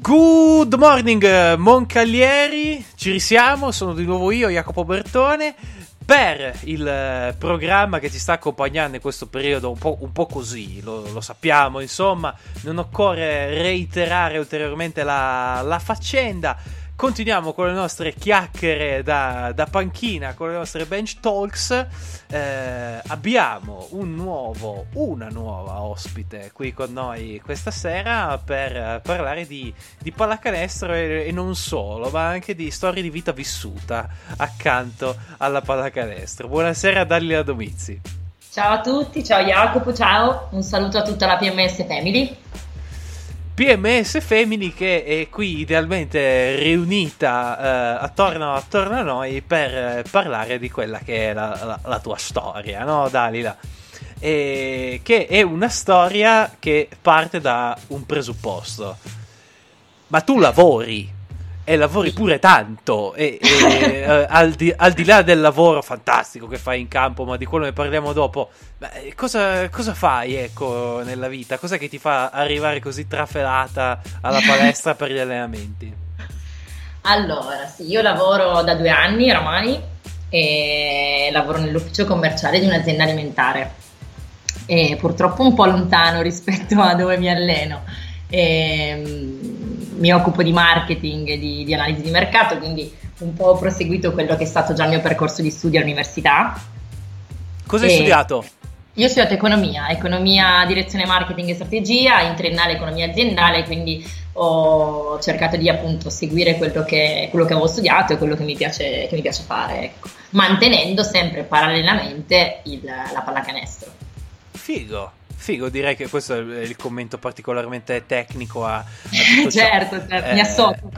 Good morning Moncalieri, ci risiamo, sono di nuovo io, Jacopo Bertone, per il eh, programma che ci sta accompagnando in questo periodo un po', un po così, lo, lo, sappiamo, insomma, non occorre reiterare ulteriormente la, la faccenda continuiamo con le nostre chiacchiere da, da panchina, con le nostre bench talks. Eh, abbiamo un nuovo, una nuova ospite qui con noi questa sera per parlare di, di pallacanestro e, e, non solo, ma anche di storie di vita vissuta accanto alla pallacanestro. Buonasera Dalila Domizi. Ciao a tutti, ciao Jacopo, ciao, un saluto a tutta la PMS Family. PMS Femini che è qui idealmente riunita eh, attorno, attorno, a noi per eh, parlare di quella che è la, la, la tua storia, no Dalila? E che è una storia che parte da un presupposto. Ma tu lavori e lavori pure tanto e, e eh, al, di, al, di, là del lavoro fantastico che fai in campo ma di quello ne parliamo dopo beh, cosa, cosa, fai ecco nella vita? Cos'è che ti fa arrivare così trafelata alla palestra per gli allenamenti? Allora sì io lavoro da due anni oramai e lavoro nell'ufficio commerciale di un'azienda alimentare. E purtroppo un po' lontano rispetto a dove mi alleno. E, ehm, mi occupo di marketing e di, di, analisi di mercato, quindi un po' ho proseguito quello che è stato già il mio percorso di studio all'università. Cosa hai studiato? Io ho studiato economia, economia, direzione marketing e strategia, in triennale economia aziendale, quindi ho cercato di appunto seguire quello che, quello che avevo studiato e quello che mi piace, che mi piace fare, ecco. mantenendo sempre parallelamente il, la pallacanestro. Figo, Figo, direi che questo è il commento particolarmente tecnico a, a certo, certo, eh, mi associo.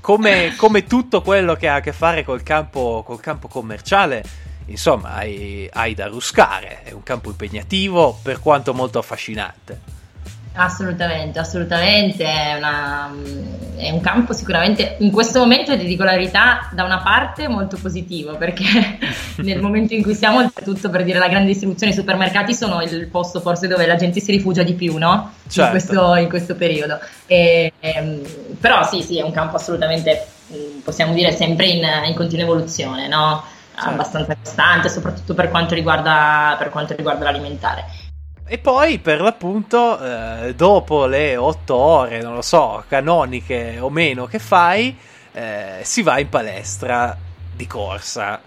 come, come, tutto quello che ha a che fare col campo, col campo commerciale, insomma, hai, hai da ruscare. È un campo impegnativo, per quanto molto affascinante. Assolutamente, assolutamente, è, una, è, un campo sicuramente in questo momento di regolarità da una parte molto positivo perché nel momento in cui siamo, oltretutto per dire la grande distribuzione, i supermercati sono il posto forse dove la gente si rifugia di più, no? Certo. In, questo, in, questo, periodo. E, ehm, però sì, sì, è un campo assolutamente, possiamo dire, sempre in, in continua evoluzione, no? Certo. Abbastanza costante, soprattutto per quanto riguarda, per quanto riguarda l'alimentare. E poi, per l'appunto, eh, dopo le otto ore, non lo so, canoniche o meno che fai, eh, si va in palestra di corsa.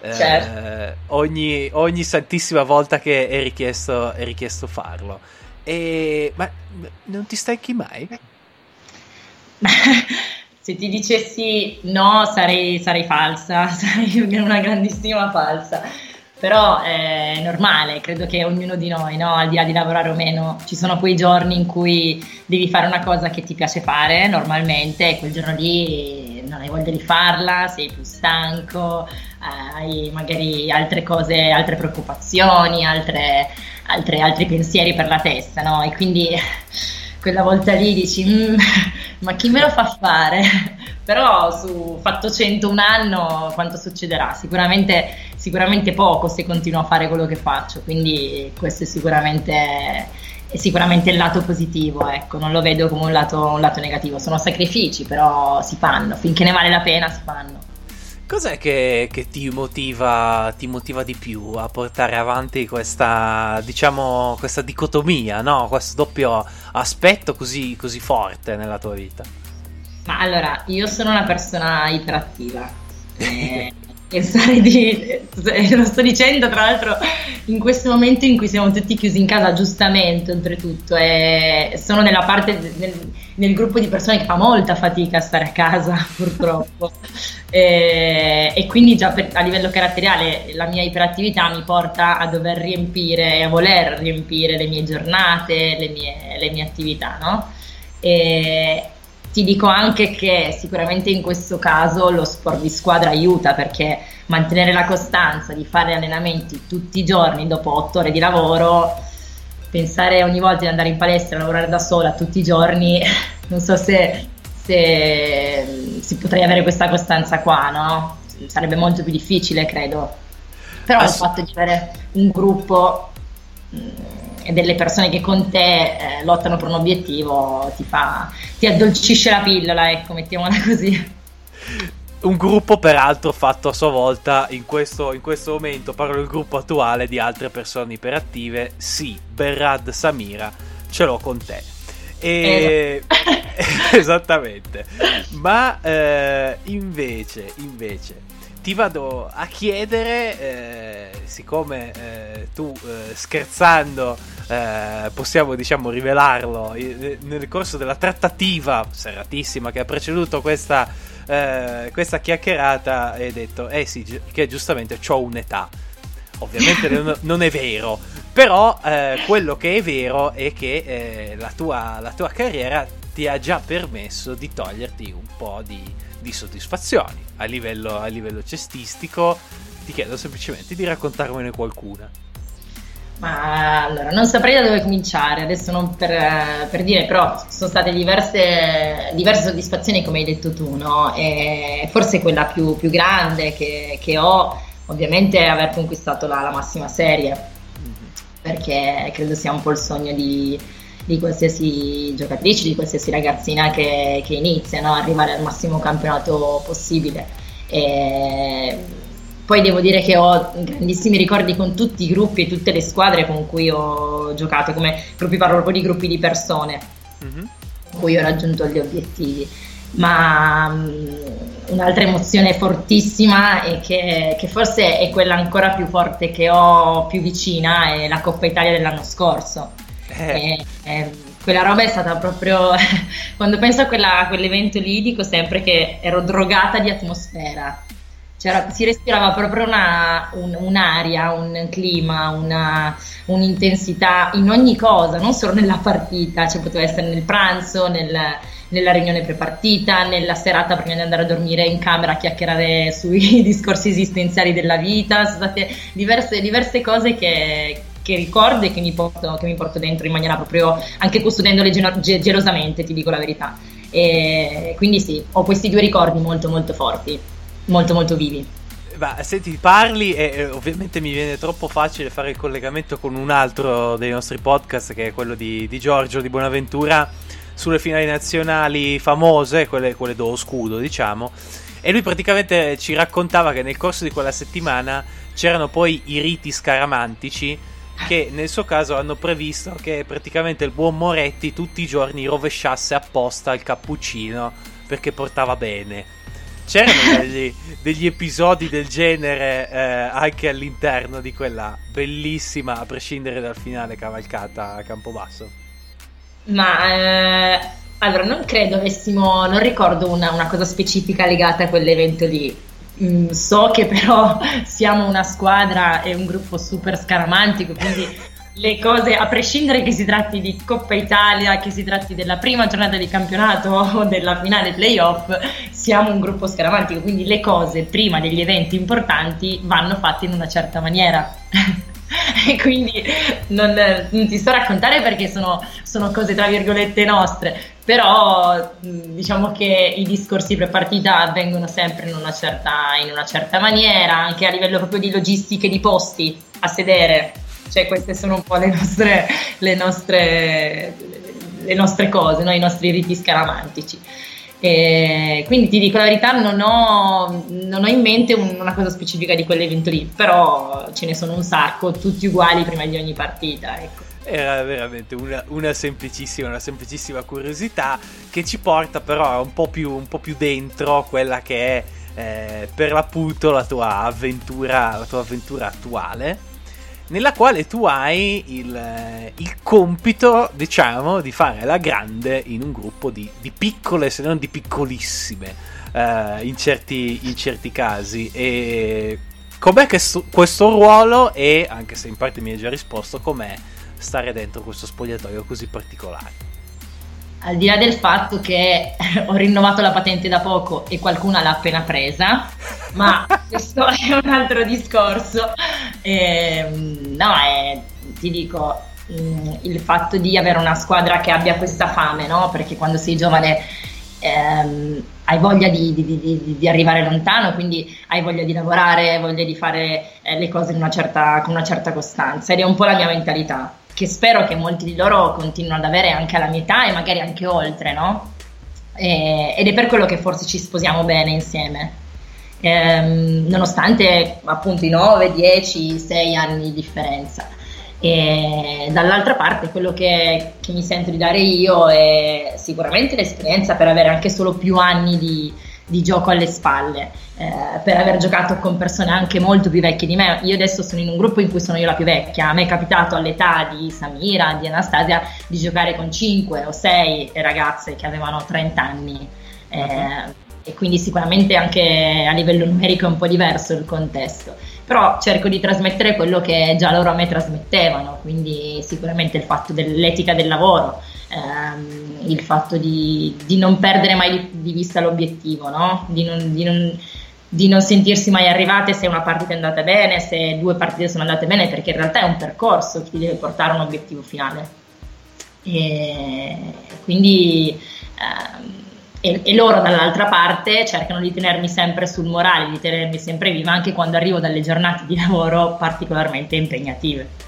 Eh, certo. ogni, ogni, santissima volta che è richiesto, è richiesto farlo. E, ma non ti stanchi mai? Se ti dicessi no, sarei, sarei falsa, sarei una grandissima falsa però è normale, credo che ognuno di noi, no? al di là di lavorare o meno, ci sono quei giorni in cui devi fare una cosa che ti piace fare normalmente e quel giorno lì non hai voglia di farla, sei più stanco, hai magari altre cose, altre preoccupazioni, altre, altre, altri pensieri per la testa, no? E quindi quella volta lì dici, mm, ma chi me lo fa fare? Però su fatto 100 un anno quanto succederà? Sicuramente, sicuramente poco se continuo a fare quello che faccio, quindi questo è sicuramente, è sicuramente il lato positivo, ecco, non lo vedo come un lato, un lato negativo, sono sacrifici però si fanno, finché ne vale la pena si fanno. Cos'è che, che ti, motiva, ti, motiva, di più a portare avanti questa, diciamo, questa dicotomia, no? questo doppio aspetto così, così forte nella tua vita? Ma allora, io sono una persona iperattiva. Eh, pensare di. Eh, lo sto dicendo, tra l'altro, in questo momento in cui siamo tutti chiusi in casa, giustamente, oltretutto, e sono nella parte del, nel gruppo di persone che fa molta fatica a stare a casa, purtroppo. e, e, quindi, già per, a livello caratteriale, la mia iperattività mi porta a dover riempire, a voler riempire le mie giornate, le mie, le mie attività, no? E, ti dico anche che sicuramente in questo caso lo sport di squadra aiuta perché mantenere la costanza di fare allenamenti tutti i giorni dopo otto ore di lavoro, pensare ogni volta di andare in palestra e lavorare da sola tutti i giorni, non so se, se si potrei avere questa costanza qua, no? Sarebbe molto più difficile, credo. Però Ass- il fatto di avere un gruppo mm, e delle persone che con te eh, lottano per un obiettivo ti, fa, ti addolcisce la pillola, ecco, mettiamola così. Un gruppo peraltro fatto a sua volta in questo, in questo momento, parlo del gruppo attuale di altre persone iperattive, sì, Berrad Samira, ce l'ho con te. E... Eh. esattamente. Ma eh, invece, invece, ti vado a chiedere, eh, siccome eh, tu eh, scherzando eh, possiamo diciamo rivelarlo nel corso della trattativa serratissima che ha preceduto questa, eh, questa chiacchierata, hai detto, eh sì, che giustamente ho un'età. Ovviamente non, è vero, però eh, quello che è vero è che la tua, la tua carriera ti ha già permesso di toglierti un po' di, di soddisfazioni a livello, a livello cestistico. Ti chiedo semplicemente di raccontarmene qualcuna. Ma allora, non saprei da dove cominciare, adesso non per, per dire, però sono state diverse, diverse, soddisfazioni come hai detto tu, no? E forse quella più, più grande che, che, ho, ovviamente, è aver conquistato la, la massima serie, mm-hmm. perché credo sia un po' il sogno di, di qualsiasi giocatrice, di qualsiasi ragazzina che, che inizia, no? arrivare al massimo campionato possibile. E poi devo dire che ho grandissimi ricordi con tutti i gruppi e tutte le squadre con cui ho giocato, come gruppi parlo proprio di gruppi di persone mm-hmm. con cui ho raggiunto gli obiettivi. Ma um, un'altra emozione fortissima e che, che, forse è quella ancora più forte che ho più vicina è la Coppa Italia dell'anno scorso eh. E, e, quella roba è stata proprio. Quando penso a, quella, a, quell'evento lì, dico sempre che ero drogata di atmosfera. C'era, si respirava proprio una, un, un'aria, un clima, una, un'intensità in ogni cosa, non solo nella partita, cioè poteva essere nel pranzo, nel, nella riunione prepartita, nella serata prima di andare a dormire in camera a chiacchierare sui discorsi esistenziali della vita, sono state diverse, diverse cose che, che ricordo e che mi, porto, che mi porto dentro in maniera proprio, anche custodendole geno- gelosamente, ti dico la verità. E quindi sì, ho questi due ricordi molto molto forti, molto molto vivi. Ma senti, parli e ovviamente mi viene troppo facile fare il collegamento con un altro dei nostri podcast che è quello di, di Giorgio di Buonaventura sulle finali nazionali famose, quelle, quelle do scudo diciamo. E lui praticamente ci raccontava che nel corso di quella settimana c'erano poi i riti scaramantici che nel suo caso hanno previsto che praticamente il buon Moretti tutti i giorni rovesciasse apposta il cappuccino perché portava bene. C'erano degli, degli episodi del genere eh, anche all'interno di quella bellissima, a prescindere dal finale, cavalcata a Campobasso? Ma eh, allora non credo avessimo, non ricordo una, una cosa specifica legata a quell'evento lì Mm, so che però siamo una squadra e un gruppo super scaramantico, quindi le cose, a prescindere che si tratti di Coppa Italia, che si tratti della prima giornata di campionato o della finale playoff, siamo un gruppo scaramantico, quindi le cose prima degli eventi importanti vanno fatte in una certa maniera. e quindi non, non, ti sto a raccontare perché sono, sono, cose tra virgolette nostre, però diciamo che i discorsi pre-partita avvengono sempre in una, certa, in una certa maniera, anche a livello proprio di logistiche di posti a sedere, cioè queste sono un po' le nostre, le nostre, le nostre cose, no? i nostri riti scaramantici. E quindi ti dico la verità, non ho, non ho in mente un, una cosa specifica di quell'evento lì, però ce ne sono un sacco, tutti uguali prima di ogni partita. Ecco. Era veramente una, una, semplicissima, una semplicissima curiosità che ci porta però un po' più, un po più dentro quella che è eh, per l'appunto la tua avventura, la tua avventura attuale nella quale tu hai il, eh, il, compito, diciamo, di fare la grande in un gruppo di, di piccole, se non di piccolissime, uh, in, certi, in, certi, casi. E com'è che sto, questo ruolo e, anche se in parte mi hai già risposto, com'è stare dentro questo spogliatoio così particolare? al di là del fatto che ho rinnovato la patente da poco e qualcuna l'ha appena presa, ma questo è un altro discorso. E, ehm, no, è, ti dico, mm, il fatto di avere una squadra che abbia questa fame, no? Perché quando sei giovane ehm, hai voglia di, di, di, di, arrivare lontano, quindi hai voglia di lavorare, hai voglia di fare eh, le cose una certa, con una certa costanza ed è un po' la mia mentalità che spero che molti di loro continuino ad avere anche alla mia età e magari anche oltre, no? E, ed è per quello che forse ci sposiamo bene insieme. Ehm, nonostante appunto i 9, 10, 6 anni di differenza. E dall'altra parte quello che, che, mi sento di dare io è sicuramente l'esperienza per avere anche solo più anni di, di gioco alle spalle, eh, per aver giocato con persone anche molto più vecchie di me. Io adesso sono in un gruppo in cui sono io la più vecchia, a me è capitato all'età di Samira, di Anastasia, di giocare con 5 o 6 ragazze che avevano 30 anni. Eh, e quindi sicuramente anche a livello numerico è un po' diverso il contesto però cerco di trasmettere quello che già loro a me trasmettevano, quindi sicuramente il fatto dell'etica del lavoro, ehm, il fatto di, di, non perdere mai di, vista l'obiettivo, no? di, non, di, non, di, non, sentirsi mai arrivate se una partita è andata bene, se due partite sono andate bene, perché in realtà è un percorso che ti deve portare a un obiettivo finale. E quindi... Ehm, e, e, loro dall'altra parte cercano di tenermi sempre sul morale, di tenermi sempre viva anche quando arrivo dalle giornate di lavoro particolarmente impegnative.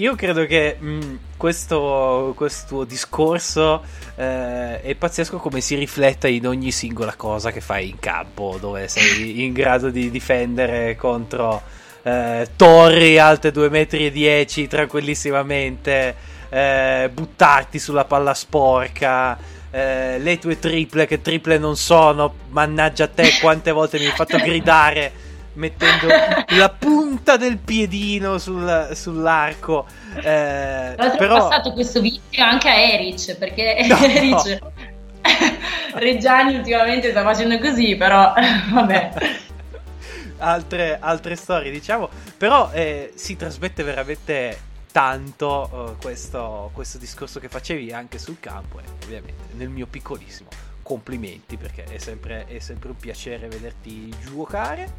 Io credo che mh, questo, questo discorso eh, è pazzesco come si rifletta in ogni singola cosa che fai in campo, dove sei in grado di difendere contro eh, torri alte 2,10 m tranquillissimamente, eh, buttarti sulla palla sporca eh, le tue triple che triple non sono, mannaggia te quante volte mi hai fatto gridare mettendo la punta del piedino sul, sull'arco. Eh, Tra l'altro però... ho passato questo video anche a Erich perché no, Erich no. Reggiani ultimamente sta facendo così, però vabbè. Altre, altre storie, diciamo, però eh, si trasmette veramente tanto uh, questo, questo, discorso che facevi anche sul campo e ovviamente nel mio piccolissimo complimenti perché è sempre, è sempre un piacere vederti giocare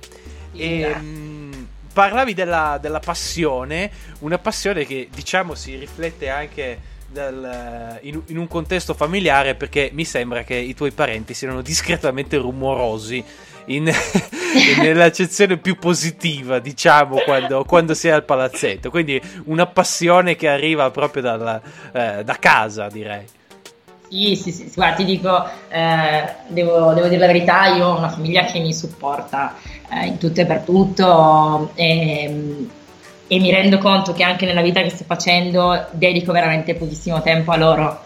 e mh, mm, parlavi della, della, passione una passione che diciamo si riflette anche dal, in, in un contesto familiare perché mi sembra che i tuoi parenti siano discretamente rumorosi in, nell'accezione più positiva, diciamo, quando, quando, si è al palazzetto. Quindi una passione che arriva proprio dalla, eh, da casa, direi. Sì, sì, sì, guarda, ti dico, eh, devo, devo, dire la verità, io ho una famiglia che mi supporta eh, in tutto e per tutto e, e mi rendo conto che anche nella vita che sto facendo dedico veramente pochissimo tempo a loro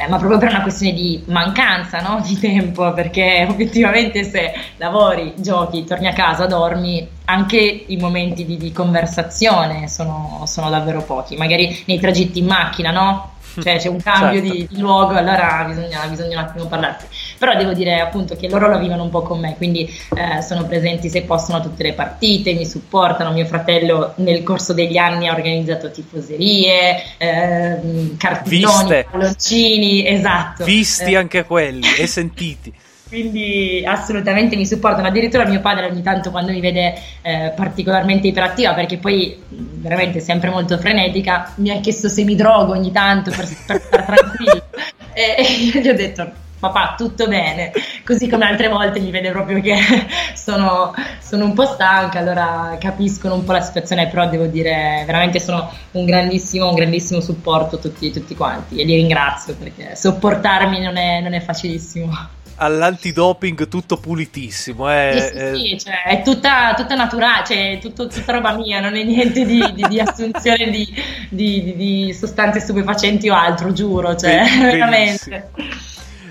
eh, ma proprio per una questione di mancanza no? di tempo, perché obiettivamente se lavori, giochi, torni a casa, dormi, anche i momenti di, di conversazione sono, sono, davvero pochi, magari nei tragitti in macchina, no? Cioè c'è un cambio certo. di, di, luogo, allora bisogna, bisogna, un attimo parlarsi. Però devo dire appunto che loro la vivono un po' con me, quindi eh, sono presenti se possono a tutte le partite, mi supportano. Mio fratello nel corso degli anni ha organizzato tifoserie, eh, cartelloni, palloncini, esatto. Visti eh. anche quelli e sentiti quindi assolutamente mi supportano. Addirittura mio padre ogni tanto quando mi vede eh, particolarmente iperattiva, perché poi veramente sempre molto frenetica, mi ha chiesto se mi drogo ogni tanto per, per stare tranquillo. e, e io gli ho detto papà, tutto bene. Così come altre volte mi vede proprio che sono, sono, un po' stanca, allora capiscono un po' la situazione, però devo dire veramente sono un grandissimo, un grandissimo supporto tutti, tutti quanti e li ringrazio perché sopportarmi non è, non è facilissimo all'antidoping tutto pulitissimo. Eh, sì, sì, sì cioè, è tutta, tutta naturale, cioè, tutto, tutta roba mia, non è niente di, di, di assunzione di, di, sostanze stupefacenti o altro, giuro, cioè, veramente.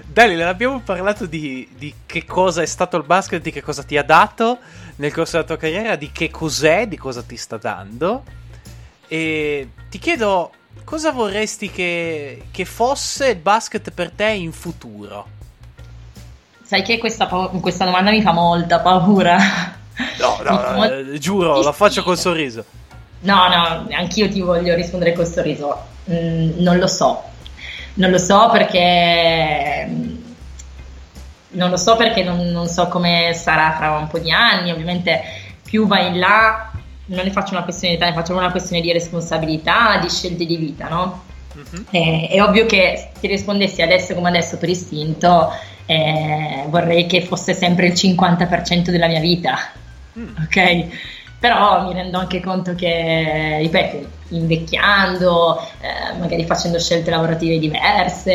Dalila, abbiamo parlato di, di, che cosa è stato il basket, di che cosa ti ha dato nel corso della tua carriera, di che cos'è, di cosa ti sta dando. E ti chiedo cosa vorresti che, che fosse il basket per te in futuro? Sai che questa, questa domanda mi fa molta paura. No, no, no eh, giuro, la faccio col sorriso. No, no, anch'io ti voglio rispondere col sorriso. Mm, non lo so. Non lo so perché... Non lo so perché non, non so come sarà fra un po' di anni. Ovviamente più vai in là, non ne faccio una questione di età, ne faccio una questione di responsabilità, di scelte di vita, no? Uh-huh. È, è ovvio che se ti rispondessi adesso come adesso per istinto, eh, vorrei che fosse sempre il 50% della mia vita, mm. ok? però mi rendo anche conto che, ripeto, invecchiando, eh, magari facendo scelte lavorative diverse,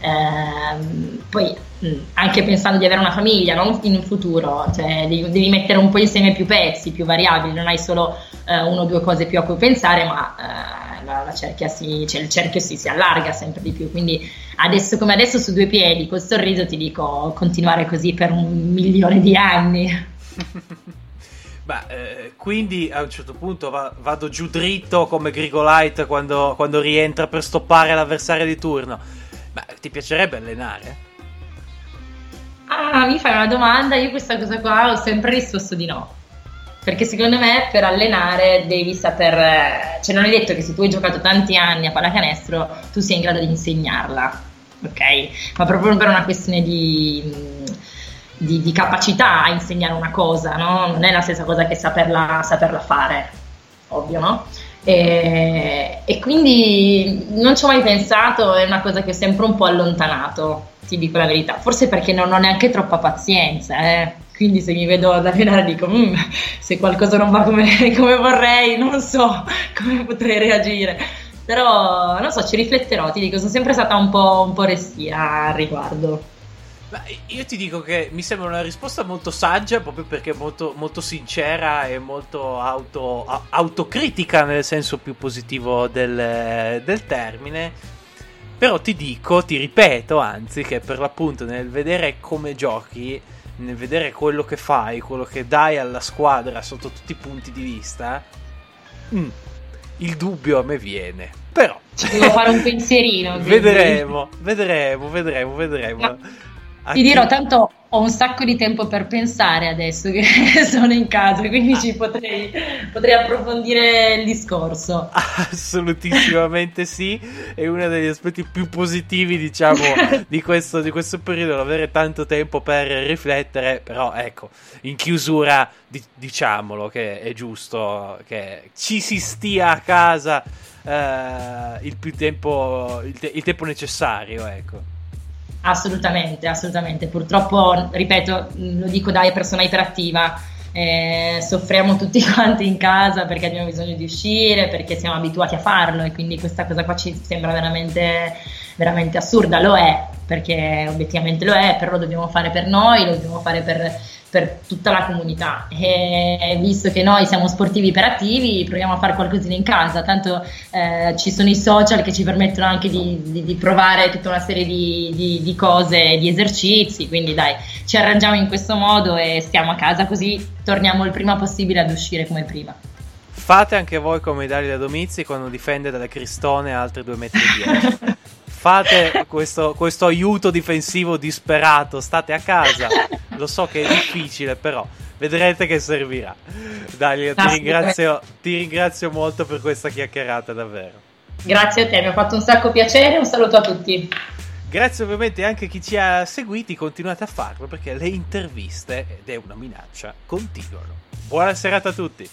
eh, poi anche pensando di avere una famiglia, non in un futuro, cioè devi, devi, mettere un po' insieme più pezzi, più variabili, non hai solo eh, uno o due cose più a cui pensare, ma eh, la, la cerchia si, cioè il cerchio si, si, allarga sempre di più. Quindi adesso come adesso su due piedi, col sorriso ti dico continuare così per un milione di anni. Beh, eh, quindi a un certo punto va, vado giù dritto come Grigolite quando, quando rientra per stoppare l'avversario di turno. Beh, ti piacerebbe allenare? Ah, mi fai una domanda, io questa cosa qua ho sempre risposto di no. Perché secondo me per allenare devi saper, cioè non è detto che se tu hai giocato tanti anni a pallacanestro tu sia in grado di insegnarla, ok? Ma proprio per una questione di, di, di capacità a insegnare una cosa, no? Non è la stessa cosa che saperla, saperla fare, ovvio, no? E, e, quindi non ci ho mai pensato, è una cosa che ho sempre un po' allontanato, ti dico la verità, forse perché non ho neanche troppa pazienza, eh. Quindi se mi vedo ad allenare dico mm, se qualcosa non va come, come vorrei, non so come potrei reagire, però non so, ci rifletterò, ti dico, sono sempre stata un po', un po restia al riguardo. Io ti dico che mi sembra una risposta molto saggia proprio perché molto, molto sincera e molto auto, autocritica nel senso più positivo del, del termine. Però ti dico, ti ripeto anzi, che per l'appunto nel vedere come giochi, nel vedere quello che fai, quello che dai alla squadra sotto tutti i punti di vista, mm, il dubbio a me viene. Però devo fare un pensierino. vedremo, vedremo, vedremo, vedremo. Ti dirò, tanto ho un sacco di tempo per pensare adesso che sono in casa, quindi ci potrei, potrei approfondire il discorso. Assolutissimamente sì, è uno degli aspetti più positivi, diciamo, di questo, di questo periodo, avere tanto tempo per riflettere, però ecco, in chiusura diciamolo che è giusto che ci si stia a casa eh, il più tempo, il, te- il tempo necessario, ecco. Assolutamente, assolutamente. Purtroppo, ripeto, lo dico da persona iperattiva, eh, soffriamo tutti quanti in casa perché abbiamo bisogno di uscire, perché siamo abituati a farlo e quindi questa cosa qua ci sembra veramente, veramente assurda. Lo è, perché obiettivamente lo è, però lo dobbiamo fare per noi, lo dobbiamo fare per per tutta la comunità. E visto che noi siamo sportivi iperattivi proviamo a fare qualcosina in casa. Tanto eh, ci sono i social che ci permettono anche di, di, di provare tutta una serie di, di, di cose di esercizi. Quindi dai ci arrangiamo in questo modo e stiamo a casa così torniamo il prima possibile ad uscire come prima. Fate anche voi come Dario Domizi quando difende dalle cristone altre 2 metri 10 fate questo, questo, aiuto difensivo disperato, state a casa. Lo so che è difficile, però vedrete che servirà. Dai, ti ringrazio, ti ringrazio molto per questa chiacchierata, davvero. Grazie a te, mi ha fatto un sacco piacere. Un saluto a tutti. Grazie ovviamente anche a chi ci ha seguiti, continuate a farlo perché le interviste, ed è una minaccia, continuano. Buona serata a tutti.